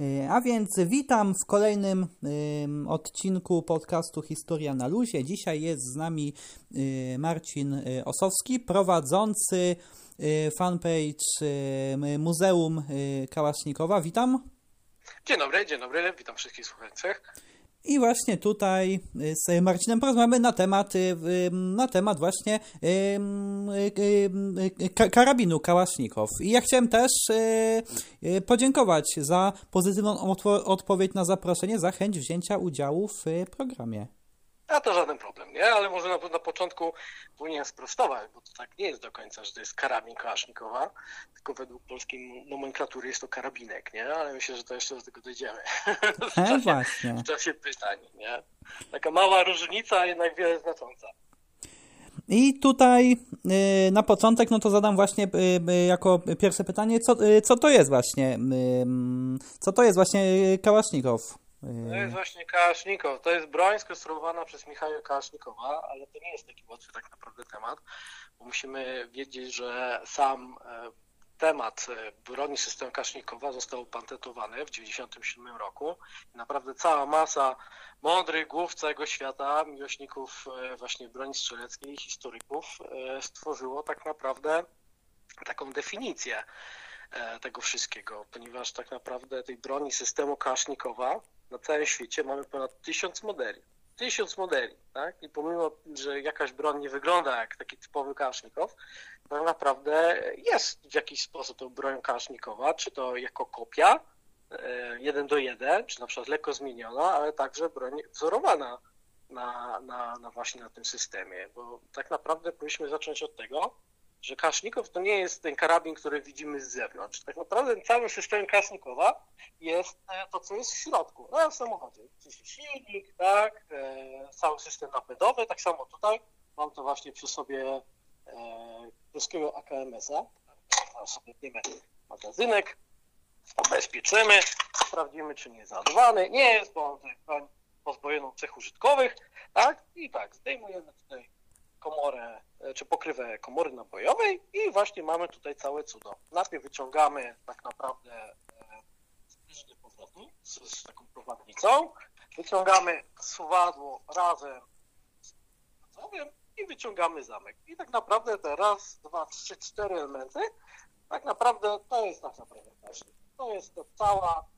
E, a więc witam w kolejnym odcinku podcastu Historia na Luzie. Dzisiaj jest z nami e, Marcin e, Osowski, prowadzący fanpage Muzeum Kałasznikowa. Witam. Dzień dobry, dzień dobry, witam wszystkich słuchających. I właśnie tutaj y, z Marcinem porozmawiamy na temat, y, na temat właśnie y, karabinu Kałasznikow. I ja chciałem też podziękować za pozytywną odpowiedź na zaproszenie, za chęć wzięcia udziału w programie. A to żaden problem, nie? Ale może na, na początku powinien sprostować, bo to tak nie jest do końca, że to jest karabin kałasznikowa, tylko według polskiej nomenklatury jest to karabinek, nie? Ale myślę, że to jeszcze do tego dojdziemy. w, e, czasie, właśnie. w czasie pytań, nie? Taka mała różnica, jednak wiele znacząca. I tutaj y, na początek, no to zadam właśnie y, y, jako pierwsze pytanie, co, co to jest właśnie, co to jest właśnie Kałasznikow? To jest właśnie Kałasznikow. To jest broń skonstruowana przez Michała Kałasznikowa, ale to nie jest taki łatwy tak naprawdę temat, bo musimy wiedzieć, że sam e, temat e, broni systemu Kałasznikowa został patentowany w 1997 roku. Naprawdę cała masa mądrych głów całego świata, miłośników e, właśnie broni strzeleckiej, historyków stworzyło tak naprawdę taką definicję tego wszystkiego, ponieważ tak naprawdę tej broni systemu Kałasznikowa na całym świecie mamy ponad tysiąc modeli. Tysiąc modeli, tak? I pomimo, że jakaś broń nie wygląda jak taki typowy kasznikow, tak naprawdę jest w jakiś sposób tą bronią kasznikowa, czy to jako kopia, e, jeden do jeden, czy na przykład lekko zmieniona, ale także broń wzorowana na, na, na właśnie na tym systemie, bo tak naprawdę powinniśmy zacząć od tego, że Kasznikow to nie jest ten karabin, który widzimy z zewnątrz. Tak naprawdę cały system Kasznikowa jest e, to, co jest w środku. No w samochodzie. Czyli silnik, tak, e, cały system napędowy, tak samo tutaj. Mam to właśnie przy sobie e, polskiego AKMS-a. wiemy magazynek, ubezpieczymy, sprawdzimy, czy nie jest załadowany. Nie jest, bo on pozbawioną cech użytkowych, tak, i tak, zdejmujemy tutaj komorę, e, czy pokrywę komory nabojowej i właśnie mamy tutaj całe cudo. Najpierw wyciągamy tak naprawdę zbliżny powrotnik z, z taką prowadnicą, wyciągamy suwadło razem z pracowiem i wyciągamy zamek. I tak naprawdę te raz, dwa, trzy, cztery elementy, tak naprawdę to jest tak naprawdę To jest to cała E,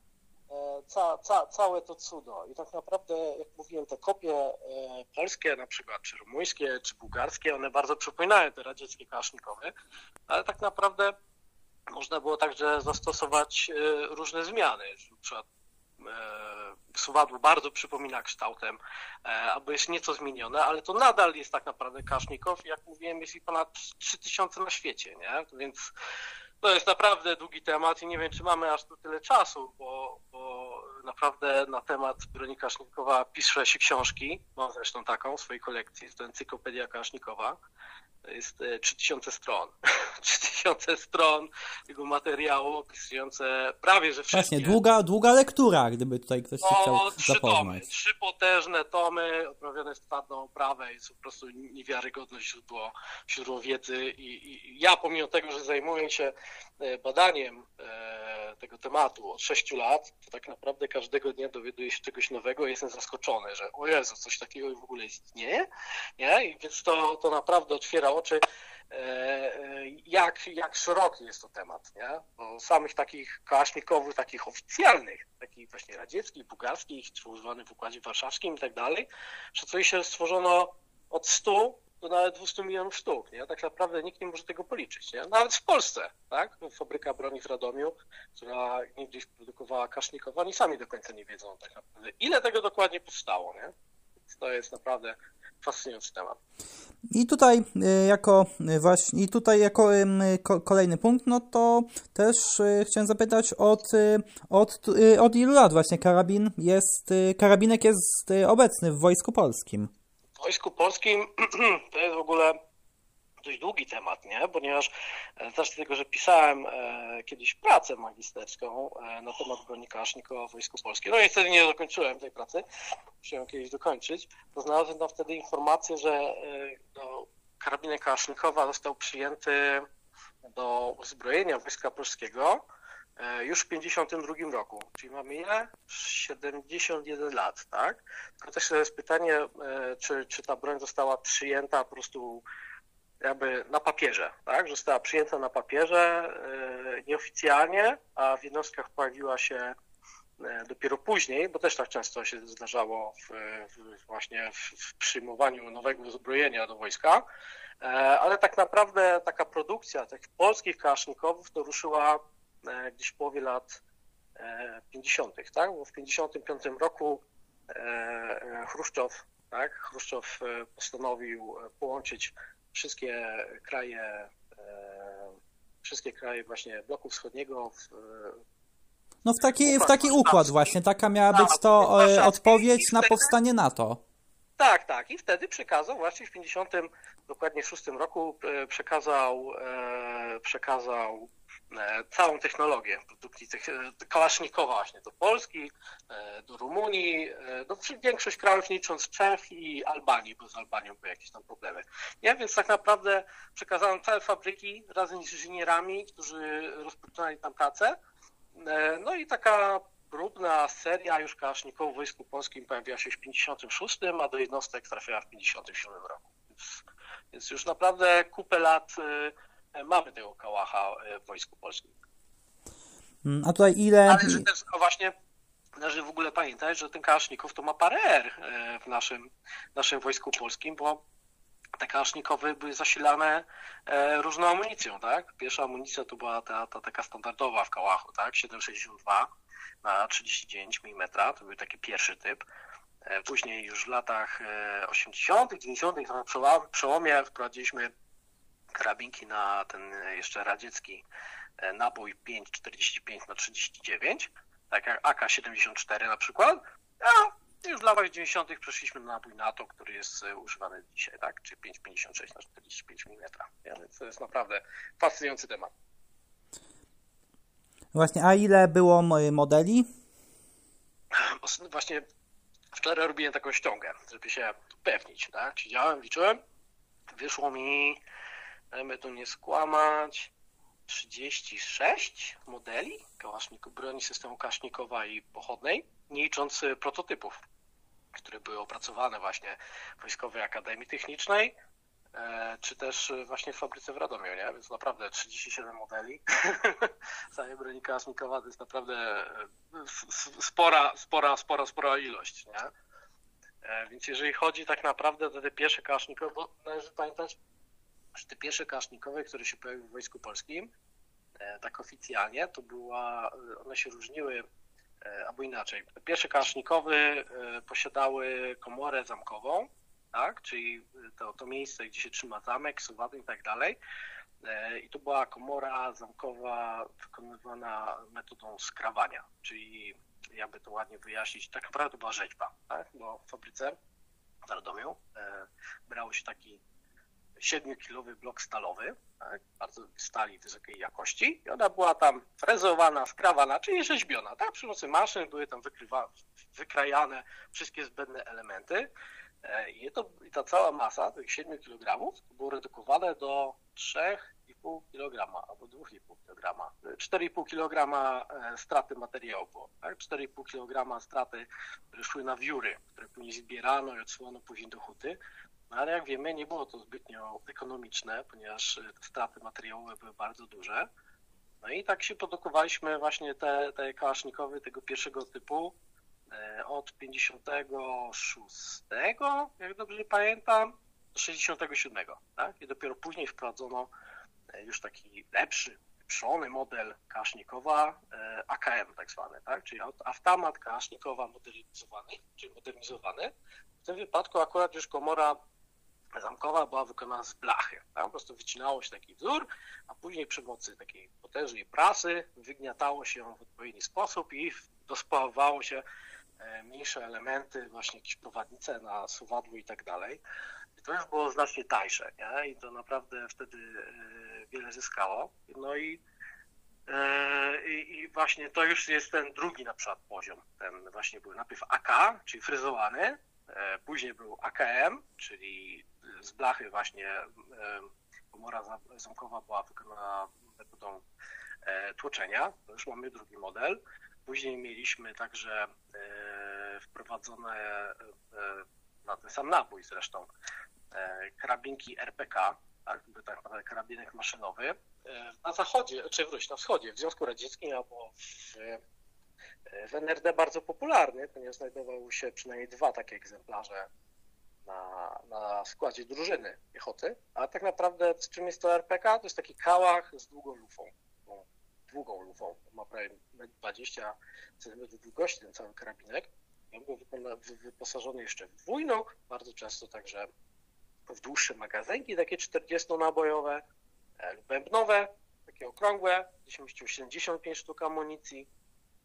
ca, ca, całe to cudo. I tak naprawdę, jak mówiłem, te kopie e, polskie na przykład, czy rumuńskie, czy bułgarskie, one bardzo przypominają te radzieckie kasznikowe, ale tak naprawdę można było także zastosować e, różne zmiany. Na przykład suwadło bardzo przypomina kształtem, albo jest nieco zmienione, ale to nadal jest tak naprawdę kasznikow. Jak mówiłem, jest ich ponad 3000 na świecie, nie? Więc to jest naprawdę długi temat i nie wiem, czy mamy aż tu tyle czasu, bo, bo naprawdę na temat broni Kasznikowa pisze się książki, mam zresztą taką w swojej kolekcji, jest to Encyklopedia Kasznikowa, jest 3000 e, stron. 3000 stron tego materiału opisujące prawie że wszystkie. Właśnie, długa, długa lektura, gdyby tutaj ktoś no, chciał trzy tomy, trzy potężne tomy, oprawione z twardą oprawę, jest po prostu niewiarygodne źródło, źródło wiedzy I, i ja pomimo tego, że zajmuję się e, badaniem e, tego tematu od 6 lat, to tak naprawdę każdego dnia dowiaduję się czegoś nowego i jestem zaskoczony, że o Jezu, coś takiego w ogóle istnieje, nie? I więc to, to naprawdę otwiera oczy, e, e, jak, jak szeroki jest to temat, nie? Bo samych takich kałasznikowych, takich oficjalnych, takich właśnie radzieckich, bułgarskich, czy używanych w Układzie Warszawskim i tak dalej, szacuje się, stworzono od 100 do nawet 200 milionów sztuk, nie? Tak naprawdę nikt nie może tego policzyć, nie? Nawet w Polsce, tak? Fabryka broni w Radomiu, która niegdyś produkowała kasznikowa, oni sami do końca nie wiedzą tak naprawdę, ile tego dokładnie powstało, nie? Więc to jest naprawdę fascynujący temat. I tutaj y, jako y, właśnie, i tutaj jako kolejny punkt, no to też y, chciałem zapytać od, od, od ilu lat właśnie karabin jest, karabinek jest obecny w Wojsku Polskim? W Wojsku Polskim to jest w ogóle dość długi temat, nie? Ponieważ e, zacznę tego, że pisałem e, kiedyś pracę magisterską e, na temat broni Kałasznikowa w Wojsku Polskim. No i wtedy nie dokończyłem tej pracy, musiałem kiedyś dokończyć. To znalazłem tam wtedy informację, że no, karabinek Kałasznikowa został przyjęty do uzbrojenia Wojska Polskiego już w 52 roku, czyli mamy ile? 71 lat, tak? Tylko też jest pytanie, czy, czy ta broń została przyjęta po prostu jakby na papierze, tak? Została przyjęta na papierze nieoficjalnie, a w jednostkach pojawiła się E, dopiero później, bo też tak często się zdarzało w, w właśnie w, w przyjmowaniu nowego uzbrojenia do wojska, e, ale tak naprawdę taka produkcja tych polskich kałaszników to ruszyła e, gdzieś w połowie lat 50., tak? Bo w 55 roku Chruszczow, tak? Chruszczow postanowił połączyć wszystkie kraje, wszystkie kraje właśnie bloku wschodniego w, no w taki, w taki układ właśnie, taka miała być to e, odpowiedź na powstanie NATO. Tak, tak. I wtedy przekazał, właśnie w 50, dokładnie 6 roku e, przekazał, e, przekazał całą technologię produkcji tych, kałasznikowa właśnie do Polski, do Rumunii, do większość krajów licząc Czech i Albanii, bo z Albanią były jakieś tam problemy. Nie? Więc tak naprawdę przekazałem całe fabryki razem z inżynierami, którzy rozpoczynali tam pracę E, no i taka próbna seria już kałaszników w Wojsku Polskim pojawiła się w 56, a do jednostek trafiła w 57 roku. Więc, więc już naprawdę kupę lat e, mamy tego kałacha e, w Wojsku Polskim. Mm, a tutaj ile... Ale że też no właśnie należy w ogóle pamiętać, że ten kałaszników to ma parę R w naszym, naszym Wojsku Polskim, bo te kałasznikowy były zasilane e, różną amunicją, tak? Pierwsza amunicja to była ta, ta taka standardowa w kałachu, tak? 7,62 na 39 mm, to był taki pierwszy typ. E, później już w latach 80., 90., na przełomie wprowadziliśmy karabinki na ten jeszcze radziecki e, nabój 5,45 na 39, tak jak AK-74 na przykład, a już w latach 90. przeszliśmy na nabój NATO, który jest e, używany dzisiaj, tak? Czy 5,56 na 45 mm. Więc to jest naprawdę fascynujący temat. Właśnie, a ile było modeli? Właśnie wczoraj robiłem taką ściągę, żeby się upewnić, tak? Siedziałem, liczyłem, wyszło mi, dajmy tu nie skłamać, 36 modeli kałaszników, broni systemu Kasznikowa i pochodnej, nie licząc e, prototypów które były opracowane właśnie w Wojskowej Akademii Technicznej, e, czy też właśnie w fabryce w Radomiu, nie? Więc naprawdę 37 modeli całej broni kałasznikowa to jest naprawdę e, spora, spora, spora, spora ilość, nie? E, więc jeżeli chodzi tak naprawdę o te pierwsze kałasznikowe, bo należy pamiętać, te pierwsze kałasznikowe, które się pojawiły w Wojsku Polskim, tak oficjalnie, to była, one się różniły E, albo inaczej. Pierwsze kałasznikowy e, posiadały komorę zamkową, tak? czyli to, to miejsce, gdzie się trzyma zamek, suwady i tak dalej. E, I to była komora zamkowa wykonywana metodą skrawania, czyli jakby to ładnie wyjaśnić, tak naprawdę to była rzeźba, tak? bo w fabryce w Radomiu brało się taki 7-kilowy blok stalowy, tak, bardzo stali wysokiej jakości i ona była tam frezowana, skrawana, czyli rzeźbiona. Tak? Przy pomocy maszyn były tam wykrywa, wykrajane wszystkie zbędne elementy e, i, to, i ta cała masa, tych 7 kg, było redukowane do 3,5 kg albo 2,5 kg. 4,5 kg straty materiału było. Tak? 4,5 kg straty, które szły na wióry, które później zbierano i odsyłano później do huty. No ale jak wiemy, nie było to zbytnio ekonomiczne, ponieważ e, straty materiałowe były bardzo duże. No i tak się produkowaliśmy właśnie te, te kałasznikowy tego pierwszego typu e, od 56, jak dobrze pamiętam, do 67. Tak? I dopiero później wprowadzono e, już taki lepszy, lepszony model kasznikowa, AKM tak zwany, tak? czyli automat kasznikowa modernizowany, czyli modernizowany. W tym wypadku akurat już komora zamkowa była wykonana z blachy. Tam po prostu wycinało się taki wzór, a później przy pomocy takiej potężnej prasy wygniatało się w odpowiedni sposób i dospawało się e, mniejsze elementy, właśnie jakieś prowadnice na suwadło i tak dalej. I to już było znacznie tańsze nie? i to naprawdę wtedy e, wiele zyskało. No i, e, i, i właśnie to już jest ten drugi na przykład poziom. Ten właśnie był najpierw AK, czyli fryzowany, później był AKM, czyli z blachy właśnie komora zamkowa była wykonana metodą tłoczenia. To już mamy drugi model. Później mieliśmy także wprowadzone na ten sam nabój zresztą karabinki RPK, tak, tak karabinek maszynowy. Na zachodzie, czy wróć, na wschodzie, w Związku Radzieckim albo w w NRD bardzo popularny, ponieważ znajdowały się przynajmniej dwa takie egzemplarze na, na składzie drużyny piechoty, a tak naprawdę czym jest to RPK? To jest taki kałach z długą lufą, długą lufą, ma prawie 20 cm długości ten cały karabinek. On był wyposażony jeszcze w dwójnóg, bardzo często także w dłuższe magazynki, takie 40-nabojowe e, lub bębnowe, takie okrągłe, gdzie się mieściło 75 sztuk amunicji,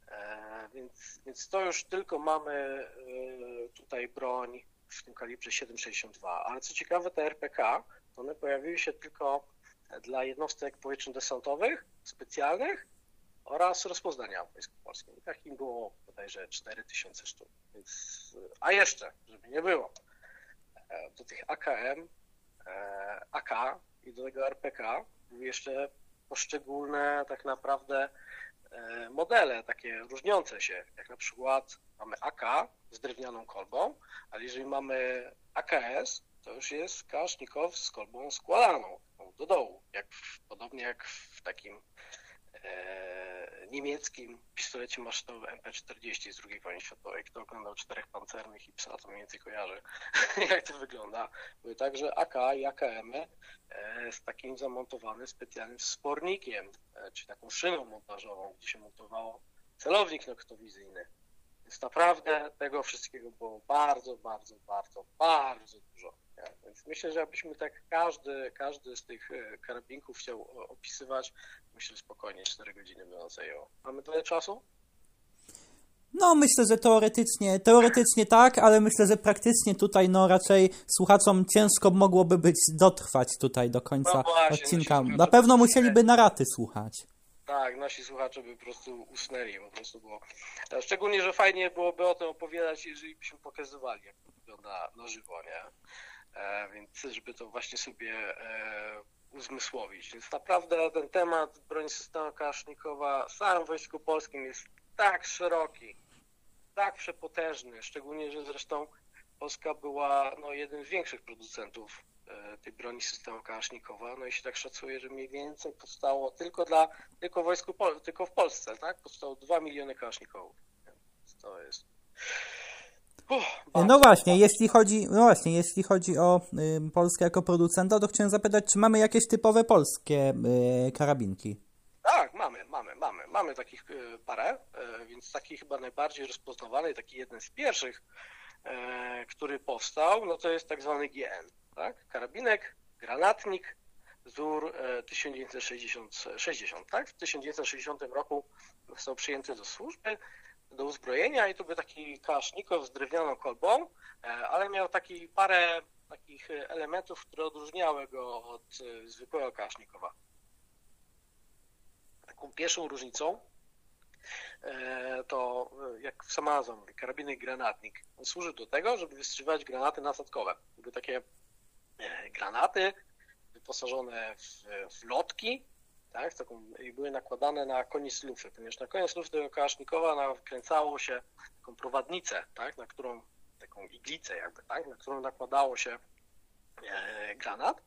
E, więc, więc to już tylko mamy e, tutaj broń w tym kalibrze 7,62. Ale co ciekawe, te RPK, one pojawiły się tylko dla jednostek powietrzno-desantowych specjalnych oraz rozpoznania w Wojsku Polskim. Takim było bodajże 4000 sztuk. Więc, a jeszcze, żeby nie było, e, do tych AKM, AK i do tego RPK były jeszcze poszczególne tak naprawdę E, modele takie różniące się, jak na przykład mamy AK z drewnianą kolbą, ale jeżeli mamy AKS, to już jest kałasznikow z kolbą składaną do dołu, jak, podobnie jak w takim e, niemieckim pistolecie maszynowym MP40 z II wojny światowej. Kto oglądał czterech pancernych i psa, to mniej więcej kojarzy, jak to wygląda. Były także AK i AKM e, z takim zamontowanym specjalnym wspornikiem, e, czy taką szyną montażową, gdzie się montowało celownik noktowizyjny. Więc naprawdę tego wszystkiego było bardzo, bardzo, bardzo, bardzo dużo. Więc myślę, że abyśmy tak każdy, każdy z tych e, karabinków chciał opisywać, myślę, spokojnie 4 godziny by nas zajęło. Mamy tyle czasu? No, myślę, że teoretycznie, teoretycznie tak, ale myślę, że praktycznie tutaj no raczej słuchaczom ciężko mogłoby być dotrwać tutaj do końca no właśnie, odcinka. Na pewno musieliby na raty słuchać. Tak, nasi słuchacze by po prostu usnęli, po prostu było. Szczególnie, że fajnie byłoby o tym opowiadać, jeżeli byśmy pokazywali, jak to wygląda na żywo, nie? Więc żeby to właśnie sobie e, uzmysłowić. Więc naprawdę ten temat broni systemu kasznikowa w całym Wojsku Polskim jest tak szeroki, tak przepotężny, szczególnie, że zresztą Polska była no, jednym z większych producentów e, tej broni systemu Kałasznikowa. No i się tak szacuje, że mniej więcej powstało tylko dla, tylko wojsku, tylko w Polsce, tak? Powstało 2 miliony Kałaszników. To jest no właśnie, jeśli chodzi, no właśnie, jeśli chodzi o Polskę jako producenta, to chciałem zapytać, czy mamy jakieś typowe polskie y, karabinki? Tak, mamy, mamy, mamy. Mamy takich y, parę, y, więc taki chyba najbardziej rozpoznawany, taki jeden z pierwszych, który powstał, no to jest tak zwany GN, tak? Karabinek, granatnik, wzór 1960, 60, tak? W 1960 roku został przyjęty do służby do uzbrojenia i to był taki kałasznikow z drewnianą kolbą, e, ale miał taki parę takich elementów, które odróżniały go od e, zwykłego kałasznikowa. Taką pierwszą różnicą e, to, jak sama nazwa mówi, karabinek granatnik. On służy do tego, żeby wystrzeliwać granaty nasadkowe. Były takie granaty wyposażone w, w lotki, tak, taką, i były nakładane na koniec lufy, ponieważ na koniec lufy tego kałasznikowa nakręcało się taką prowadnicę, tak, na którą, taką iglicę jakby, tak, na którą nakładało się e, granat,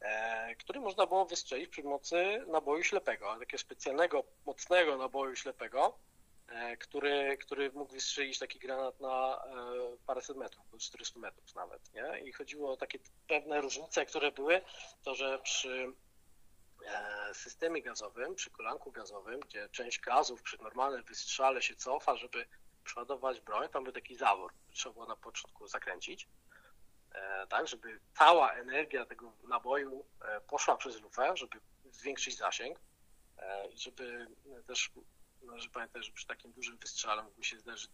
e, który można było wystrzelić przy pomocy naboju ślepego, takiego specjalnego, mocnego naboju ślepego, e, który, który mógł wystrzelić taki granat na e, paręset metrów, do 400 metrów nawet, nie? I chodziło o takie pewne różnice, które były, to że przy systemie gazowym, przy kolanku gazowym, gdzie część gazów przy normalnym wystrzale się cofa, żeby przeładować broń, tam był taki zawór, trzeba było na początku zakręcić, e, tak, żeby cała energia tego naboju e, poszła przez lufę, żeby zwiększyć zasięg i żeby też, należy pamiętać, że przy takim dużym wystrzale mógłby się zdarzyć,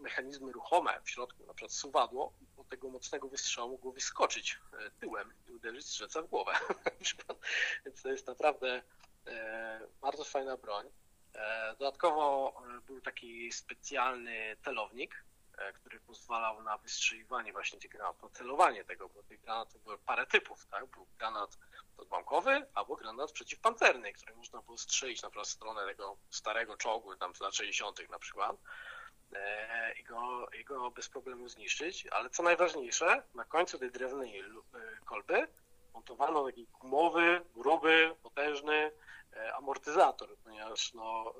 mechanizmy ruchome w środku, na przykład suwadło, od tego mocnego wystrzału mogło wyskoczyć e, tyłem i uderzyć strzelca w głowę. Więc to jest naprawdę e, bardzo fajna broń. E, dodatkowo był taki specjalny telownik, który pozwalał na wystrzeliwanie właśnie tych granatów, celowanie tego, bo tych granatów było parę typów, tak? Był granat odłamkowy albo granat przeciwpancerny, który można było strzelić na stronę tego starego czołgu, tam z lat 60. na przykład i go, i go bez problemu zniszczyć, ale co najważniejsze, na końcu tej drewnej kolby montowano taki gumowy, gruby, potężny e, amortyzator, ponieważ no,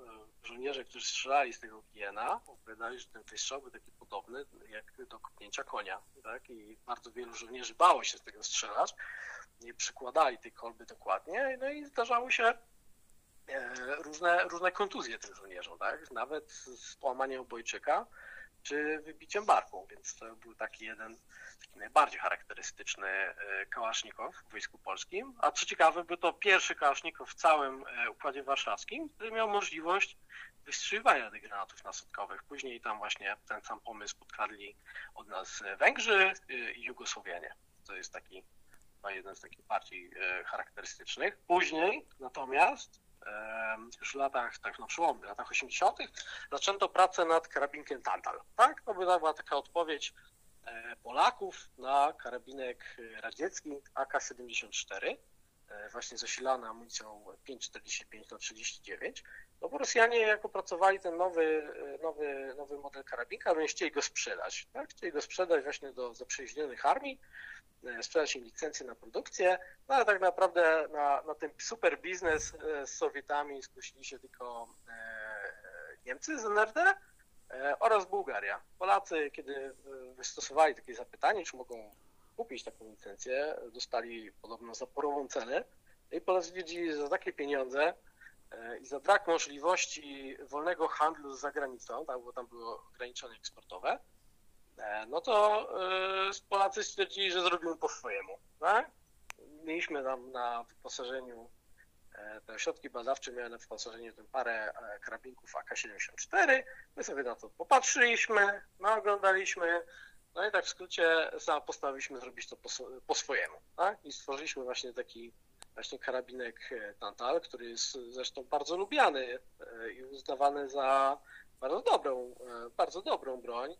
e, żołnierze, którzy strzelali z tego Giena, opowiadali, że ten, ten strzał był taki podobny jak do kopnięcia konia, tak? I bardzo wielu żołnierzy bało się z tego strzelać, nie przykładali tej kolby dokładnie, no i zdarzały się e, różne, różne kontuzje tym żołnierzom, tak? Nawet z połamaniem obojczyka, czy wybiciem barką, więc to był taki jeden taki najbardziej charakterystyczny e, kałasznikow w Wojsku Polskim. A co ciekawe, był to pierwszy kałasznikow w całym e, Układzie Warszawskim, który miał możliwość wystrzeliwania tych granatów nasadkowych. Później tam właśnie ten sam pomysł podkradli od nas Węgrzy e, i Jugosłowianie. To jest taki jeden z takich bardziej charakterystycznych. Później natomiast już w latach, tak na przełomie, w latach 80. zaczęto pracę nad karabinkiem Tantal. Tak? To była taka odpowiedź e, Polaków na karabinek radziecki AK-74, e, właśnie zasilany amunicją 5,45 na 39. No bo Rosjanie jak opracowali ten nowy, e, nowy, nowy model karabinka, no chcieli go sprzedać. Tak? Chcieli go sprzedać właśnie do zaprzyjaźnionych armii, E, sprzedać im licencję na produkcję, no ale tak naprawdę na, na ten super biznes e, z Sowietami skusili się tylko e, Niemcy z NRD oraz Bułgaria. Polacy, kiedy wystosowali takie zapytanie, czy mogą kupić taką licencję, dostali podobno zaporową cenę no i Polacy wiedzieli, że za takie pieniądze i za brak możliwości wolnego handlu z zagranicą, tak, bo tam były ograniczenia eksportowe, E, no to e, Polacy stwierdzili, że zrobimy po swojemu. Tak? Mieliśmy tam na wyposażeniu e, te ośrodki badawcze miały na wyposażeniu ten parę karabinków AK-74. My sobie na to popatrzyliśmy, naoglądaliśmy, no i tak w skrócie postanowiliśmy zrobić to po, po swojemu. Tak? I stworzyliśmy właśnie taki właśnie karabinek Tantal, który jest zresztą bardzo lubiany i uznawany za bardzo dobrą, bardzo dobrą broń.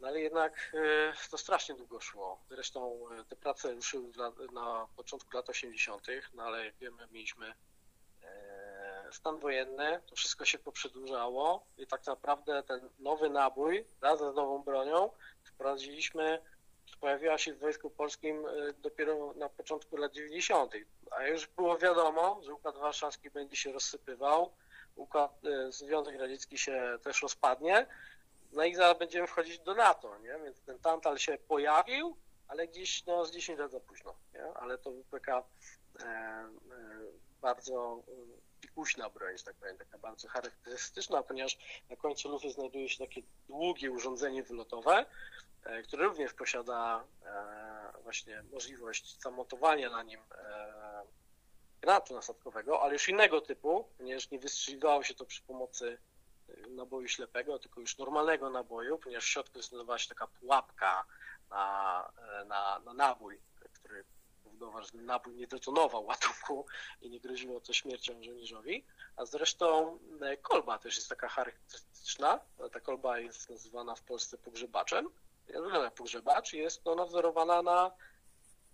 No ale jednak e, to strasznie długo szło. Zresztą e, te prace ruszyły na początku lat 80., no ale jak wiemy, mieliśmy e, stan wojenny, to wszystko się poprzedłużało i tak naprawdę ten nowy nabój razem z nową bronią wprowadziliśmy, pojawiła się w Wojsku Polskim dopiero na początku lat 90., a już było wiadomo, że Układ Warszawski będzie się rozsypywał, Układ, Związek Radziecki się też rozpadnie, no i zaraz będziemy wchodzić do NATO, nie? Więc ten Tantal się pojawił, ale gdzieś no, z 10 lat za późno, nie? Ale to wypłyka e, e, bardzo pikuśna broń, tak powiem, taka bardzo charakterystyczna, ponieważ na końcu lufy znajduje się takie długie urządzenie wylotowe, e, które również posiada e, właśnie możliwość zamontowania na nim e, granatu nasadkowego, ale już innego typu, ponieważ nie wystrzeliwało się to przy pomocy naboju ślepego, tylko już normalnego naboju, ponieważ w środku znajdowała się taka pułapka na, na, na nabój, powodował, że nabój nie detonował ładunku i nie groziło to śmiercią żołnierzowi. A zresztą e, kolba też jest taka charakterystyczna. Ta kolba jest nazywana w Polsce pogrzebaczem. Wygląda pogrzebacz? Jest ona wzorowana na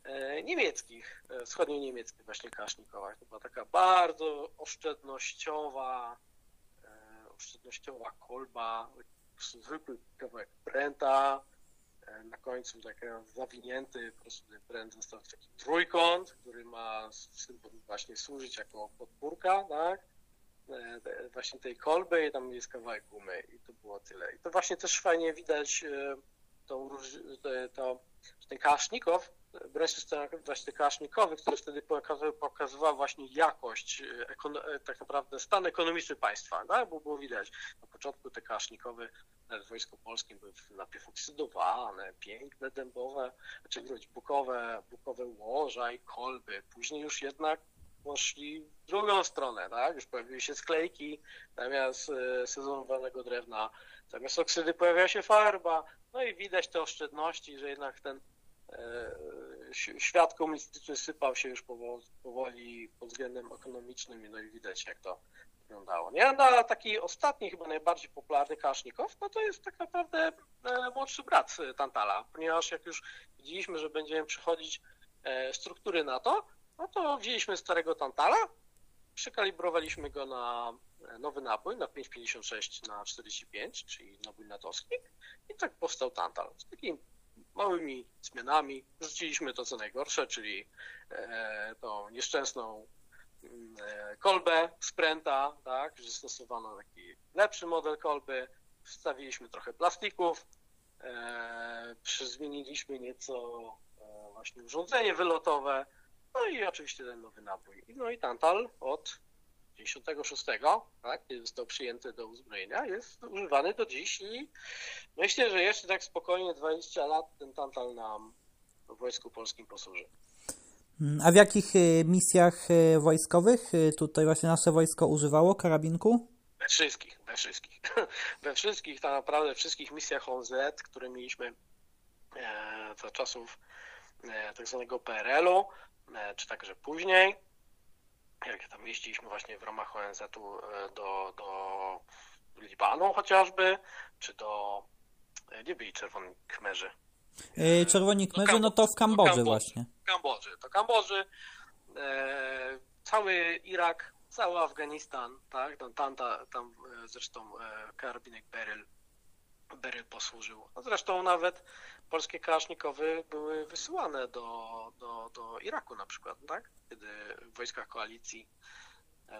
e, niemieckich, e, wschodnio-niemieckich właśnie kasznikowych. To była taka bardzo oszczędnościowa, oszczędnościowa kolba, zwykły kawałek pręta, na końcu taki zawinięty, po prostu ten pręt został taki trójkąt, który ma właśnie służyć jako podpórka, tak? E, właśnie tej kolby i tam jest kawałek gumy i to było tyle. I to właśnie też fajnie widać e, tą, to, ten Kałasznikow, właśnie Kałasznikowy, który wtedy pokazywał, pokazywał właśnie jakość, e, e, tak naprawdę stan ekonomiczny państwa, tak? bo było widać na początku te Kałasznikowy w Wojsku Polskim były najpierw oksydowane, piękne, dębowe, czy znaczy bukowe, bukowe łoża i kolby, później już jednak poszli w drugą stronę, tak? Już pojawiły się sklejki zamiast e, sezonowanego drewna, zamiast oksydy pojawia się farba, no i widać te oszczędności, że jednak ten e, świat komunistyczny sypał się już powoli pod względem ekonomicznym, no i widać jak to wyglądało. Nie? No, taki ostatni, chyba najbardziej popularny Kasznikow, no to jest tak naprawdę e, młodszy brat Tantala, ponieważ jak już widzieliśmy, że będziemy przechodzić e, struktury na to, no to wzięliśmy starego Tantala, przekalibrowaliśmy go na nowy nabój, na 5,56 na 45, czyli nabój natowski i tak powstał Tantal. Z takimi małymi zmianami. Rzuciliśmy to co najgorsze, czyli tą nieszczęsną Mm, e, kolbę spręta, tak, że stosowano taki lepszy model kolby, wstawiliśmy trochę plastików, e, zmieniliśmy nieco e, właśnie urządzenie wylotowe, no i oczywiście ten nowy nabój. No i Tantal od 96, tak, kiedy został przyjęty do uzbrojenia, jest używany do dziś i myślę, że jeszcze tak spokojnie 20 lat ten Tantal nam w Wojsku Polskim posłuży. A w jakich y, misjach y, wojskowych y, tutaj właśnie nasze wojsko używało karabinku? We wszystkich, we wszystkich. We wszystkich, tak naprawdę wszystkich misjach ONZ, które mieliśmy e, za czasów e, tak zwanego PRL-u, e, czy także później, jak tam jeździliśmy właśnie w ramach ONZ-u do, do Libanu chociażby, czy do, gdzie byli czerwoni kmerzy? E, czerwoni Khmerzy, no to w Kambodży właśnie. W Kambodży. To Kambodży, e, cały Irak, cały Afganistan, tak, tam, tam, tam e, zresztą e, karabinek Beryl, Beryl posłużył. No zresztą nawet polskie kałasznikowy były wysyłane do, do, do Iraku na przykład, tak, kiedy w wojskach koalicji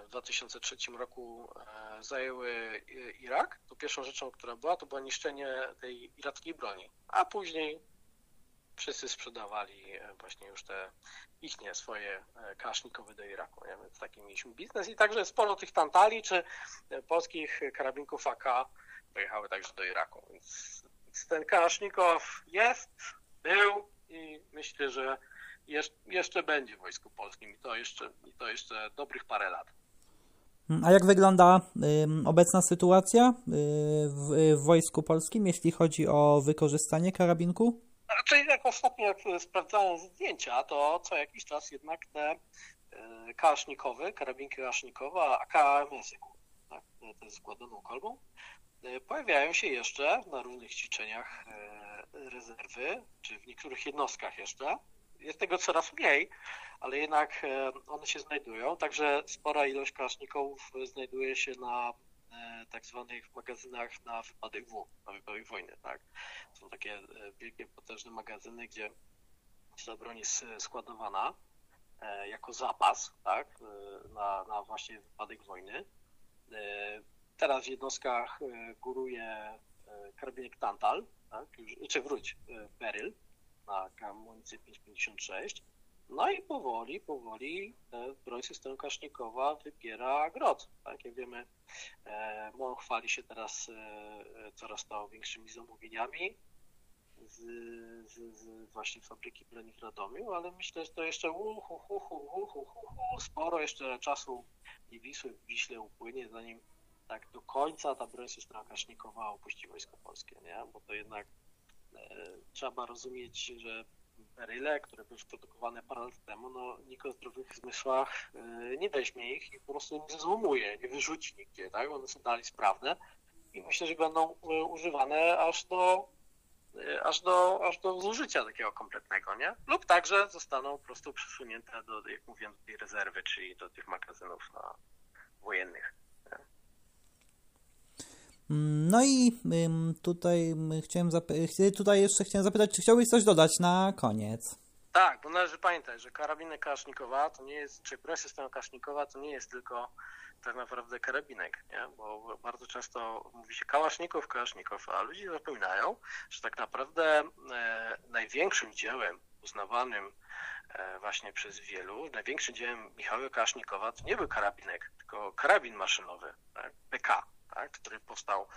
w 2003 roku zajęły Irak, to pierwszą rzeczą, która była, to było niszczenie tej irackiej broni, a później wszyscy sprzedawali e, właśnie już te ich nie swoje e, kasznikowe do Iraku. Nie? Więc taki mieliśmy biznes i także sporo tych tantali czy e, polskich karabinków AK pojechały także do Iraku. Więc, ten kasznikow jest, był i myślę, że jeszcze będzie w Wojsku Polskim i to jeszcze, i to jeszcze dobrych parę lat. A jak wygląda y, obecna sytuacja y, w, w Wojsku Polskim, jeśli chodzi o wykorzystanie karabinku? Znaczy, jak ostatnio jak sprawdzałem zdjęcia, to co jakiś czas jednak te e, kałasznikowe, karabinki kałasznikowe, AKMS-y, tak, te z składaną kolbą, pojawiają się jeszcze na różnych ćwiczeniach e, rezerwy, czy w niektórych jednostkach jeszcze. Jest tego coraz mniej, ale jednak one się znajdują, także spora ilość kałaszników znajduje się na tak zwanych magazynach na wypadek W, na wypadek wojny, tak. Są takie e, wielkie, potężne magazyny, gdzie ta broń jest e, składowana e, jako zapas, tak, na, na właśnie wypadek wojny. Teraz w jednostkach góruje karabinek Tantal, tak, czy wróć, Beryl na amunicję 556 no i powoli, powoli broń systemu Kasznikowa wybiera grot. Tak jak wiemy, e, MON chwali się teraz e, coraz to większymi zamówieniami z, z, z właśnie fabryki broni w Radomiu, ale myślę, że to jeszcze uhu, uhu, uhu, uhu, sporo jeszcze czasu i Wisły w Wiśle upłynie, zanim tak do końca ta broń systemu Kasznikowa opuści Wojsko Polskie, nie? Bo to jednak e, trzeba rozumieć, że peryle, które były produkowane parę lat temu, no nikt o zdrowych zmysłach y, nie weźmie ich i po prostu nie złomuje, nie wyrzuci nigdzie, tak? One są dalej sprawne i myślę, że będą y, używane aż do y, aż do, aż do zużycia takiego kompletnego, nie? Lub także zostaną po prostu przesunięte do, jak mówiłem, do tej rezerwy, czyli do tych magazynów na wojennych. No i tutaj chciałem tutaj jeszcze chciałem zapytać, czy chciałbyś coś dodać na koniec? Tak, bo należy pamiętać, że karabiny kasznikowa to nie jest, czy broń systemu kasznikowa to nie jest tylko tak naprawdę karabinek, nie? bo bardzo często mówi się kałaszników, kałaszników, a ludzie zapominają, że tak naprawdę e, największym dziełem uznawanym e, właśnie przez wielu, największym dziełem Michała Kasznikowa to nie był karabinek, tylko karabin maszynowy, tak? PK tak, który powstał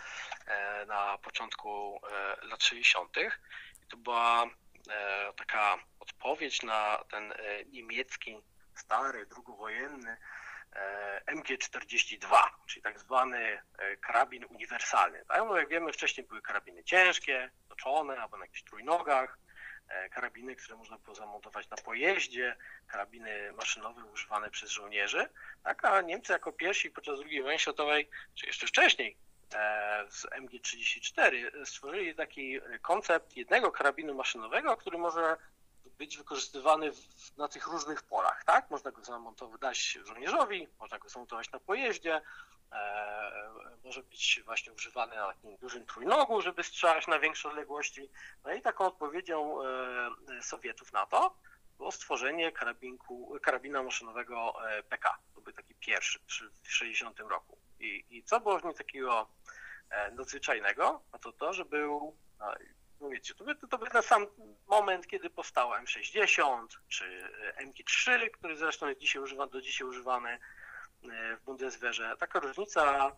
e, na początku e, lat 60. I to była e, taka odpowiedź na ten niemiecki, stary, drugowojenny MG42, czyli tak zwany karabin uniwersalny. Tak? No jak wiemy, wcześniej były karabiny ciężkie, toczone albo na jakichś trójnogach, karabiny, które można było zamontować na pojeździe, karabiny maszynowe używane przez żołnierzy, tak, a Niemcy jako pierwsi podczas II wojny światowej, czy jeszcze wcześniej, z MG34 stworzyli taki koncept jednego karabinu maszynowego, który może być wykorzystywany w, na tych różnych polach, tak? Można go zamontować żołnierzowi, można go zamontować na pojeździe, e, może być właśnie używany na takim dużym trójnogu, żeby strzelać na większe odległości. No i taką odpowiedzią e, Sowietów na to było stworzenie karabinku, karabina maszynowego e, PK. To był taki pierwszy w 1960 roku. I, I co było w nim takiego e, nadzwyczajnego? No to to, że był no, no wiecie, to, to, to był ten sam moment, kiedy powstał M60 czy MG3, który zresztą jest dzisiaj do dzisiaj używany e, w Bundeswehrze. Taka różnica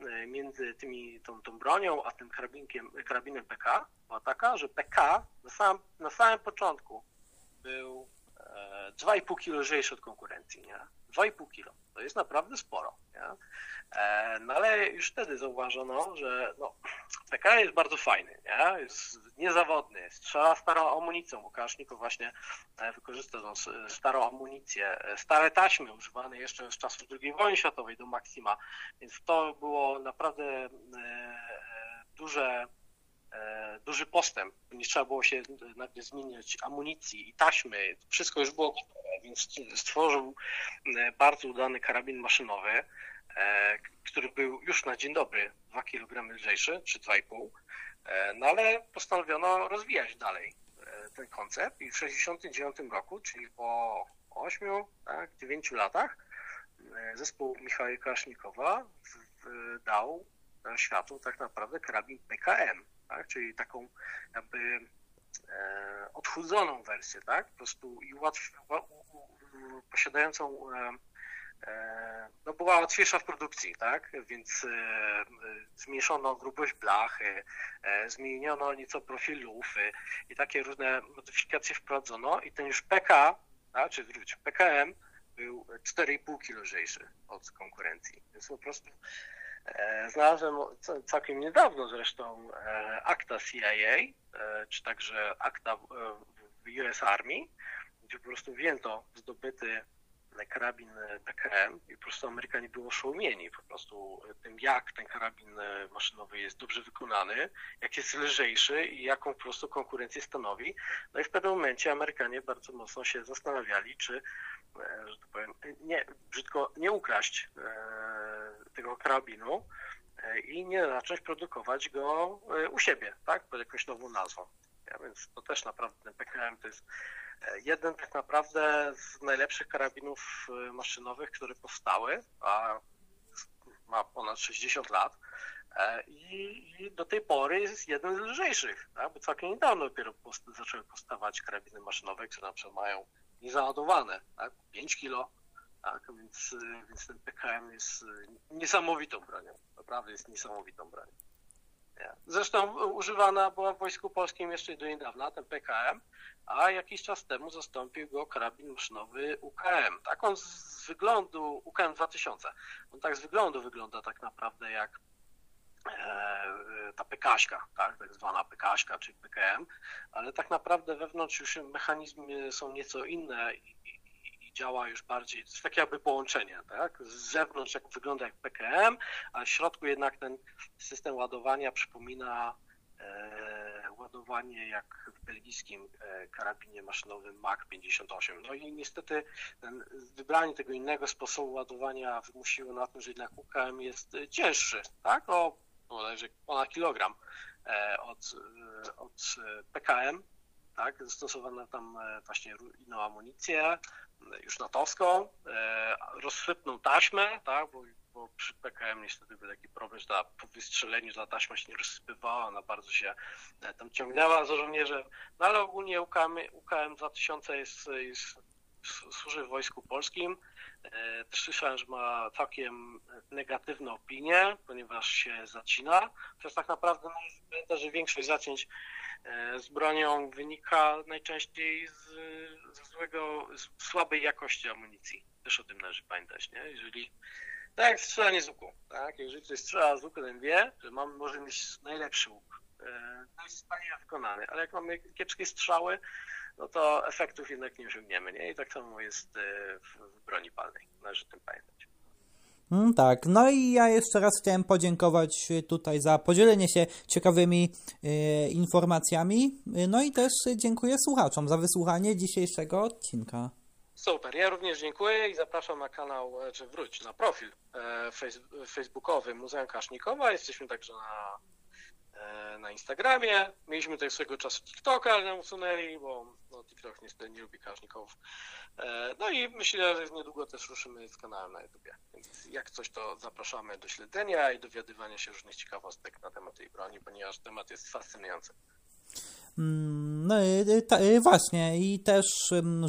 e, między tymi, tą, tą bronią a tym karabinkiem, karabinem PK była taka, że PK na, sam, na samym początku był 2,5 kg lżejszy od konkurencji. Nie? 2,5 kg. To jest naprawdę sporo. Nie? E, no ale już wtedy zauważono, że no, PK jest bardzo fajny, nie? jest niezawodny, strzela starą amunicją, bo Kasznikov właśnie e, wykorzysta tą starą amunicję, e, stare taśmy używane jeszcze z czasów II wojny światowej do Maxima, więc to było naprawdę duże duży postęp. Nie trzeba było się nagle zmieniać amunicji i taśmy. Wszystko już było gotowe, więc stworzył bardzo udany karabin maszynowy. E, który był już na dzień dobry 2 kg lżejszy, czy 2,5, e, no ale postanowiono rozwijać dalej e, ten koncept i w 1969 roku, czyli po 8, tak, 9 latach, zespół Michała Kasznikowa dał światu tak naprawdę karabin PKM, tak, czyli taką jakby odchudzoną wersję, tak, po prostu i łatw, posiadającą E, no była łatwiejsza w produkcji, tak? Więc e, e, zmniejszono grubość blachy, zmieniono nieco profil lufy i takie różne modyfikacje wprowadzono i ten już PK, tak? czy wróć, PKM był 4,5 kg lżejszy od konkurencji. Więc po prostu znalazłem całkiem niedawno zresztą akta CIA, czy także akta w US Army, gdzie po prostu wzięto zdobyty karabin PKM i po prostu Amerykanie byli oszołomieni po prostu tym, jak ten karabin maszynowy jest dobrze wykonany, jak jest lżejszy i jaką po prostu konkurencję stanowi. No i w pewnym momencie Amerykanie bardzo mocno się zastanawiali, czy, e, że tak powiem, nie, brzydko nie ukraść e, tego karabinu e, i nie zacząć produkować go u siebie, tak, pod jakąś nową nazwą. Ja, więc to też naprawdę ten PKM to jest jeden tak naprawdę z najlepszych karabinów maszynowych, które powstały, a ma ponad 60 lat. E, I, do tej pory jest jeden z lżejszych, tak? bo całkiem niedawno dopiero zaczęły powstawać karabiny maszynowe, które na przykład mają niezaładowane, tak? 5 kilo, tak? Więc, y, więc ten PKM jest y, niesamowitą bronią, naprawdę jest niesamowitą bronią. Zresztą używana była w Wojsku Polskim jeszcze do niedawna, ten PKM, a jakiś czas temu zastąpił go karabin maszynowy UKM. Tak on z wyglądu, UKM 2000, on tak z wyglądu wygląda tak naprawdę jak e, ta PKśka, tak, tak zwana PKśka, czyli PKM, ale tak naprawdę wewnątrz już mechanizmy są nieco inne i, i, i działa już bardziej, to jest takie jakby połączenie, tak, z zewnątrz jak wygląda jak PKM, a w środku jednak ten system ładowania przypomina e, ładowanie jak w belgijskim e, karabinie maszynowym MAC 58. No i niestety wybranie tego innego sposobu ładowania wymusiło na tym, że jednak UKM jest cięższy, tak? O bodajże ponad kilogram e, od, e, od PKM, tak? Zastosowano tam właśnie inną amunicję, już natowską, rozsypną taśmę, tak? Bo bo przy PKM niestety był taki problem, że ta, po wystrzeleniu ta taśma się nie rozsypywała, ona bardzo się e, tam ciągnęła za żołnierzem, no ale ogólnie UKM, UKM 2000 jest, jest, służy w Wojsku Polskim. E, słyszałem, że ma całkiem negatywne opinie, ponieważ się zacina. Chociaż tak naprawdę no, że większość zacięć e, z bronią wynika najczęściej z, z złego, z słabej jakości amunicji. Też o tym należy pamiętać, nie? Jeżeli Tak jak strzelanie z łuku. Tak? Jeżeli ktoś strzela z łuku, ten wie, że mam, może mieć najlepszy łuk. E, To jest wspaniale wykonany, ale jak mamy kiepskie strzały, no to efektów jednak nie osiągniemy. Nie? I tak samo jest e, w, broni palnej. Należy o tym pamiętać. Mm, tak, no i ja jeszcze raz chciałem podziękować tutaj za podzielenie się ciekawymi y, informacjami. No i też dziękuję słuchaczom za wysłuchanie dzisiejszego odcinka. Super, ja również dziękuję i zapraszam na kanał, e, czy wróć, na profil e, fejs- facebookowy Muzeum Kasznikowa. Jesteśmy także na, na Instagramie. Mieliśmy tutaj swego czasu TikToka, ale nam usunęli, bo no, TikTok niestety nie lubi Kaszników. E, No i myślę, że niedługo też ruszymy z kanałem na YouTube. Więc jak coś, to zapraszamy do śledzenia i dowiadywania się różnych ciekawostek na temat tej broni, ponieważ temat jest fascynujący. Mm, No ta, właśnie i też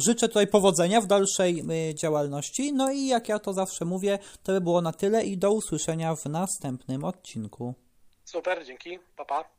życzę tutaj powodzenia w dalszej y, działalności. No i jak ja to zawsze mówię, to by było na tyle i do usłyszenia w następnym odcinku. Super, dzięki, pa pa.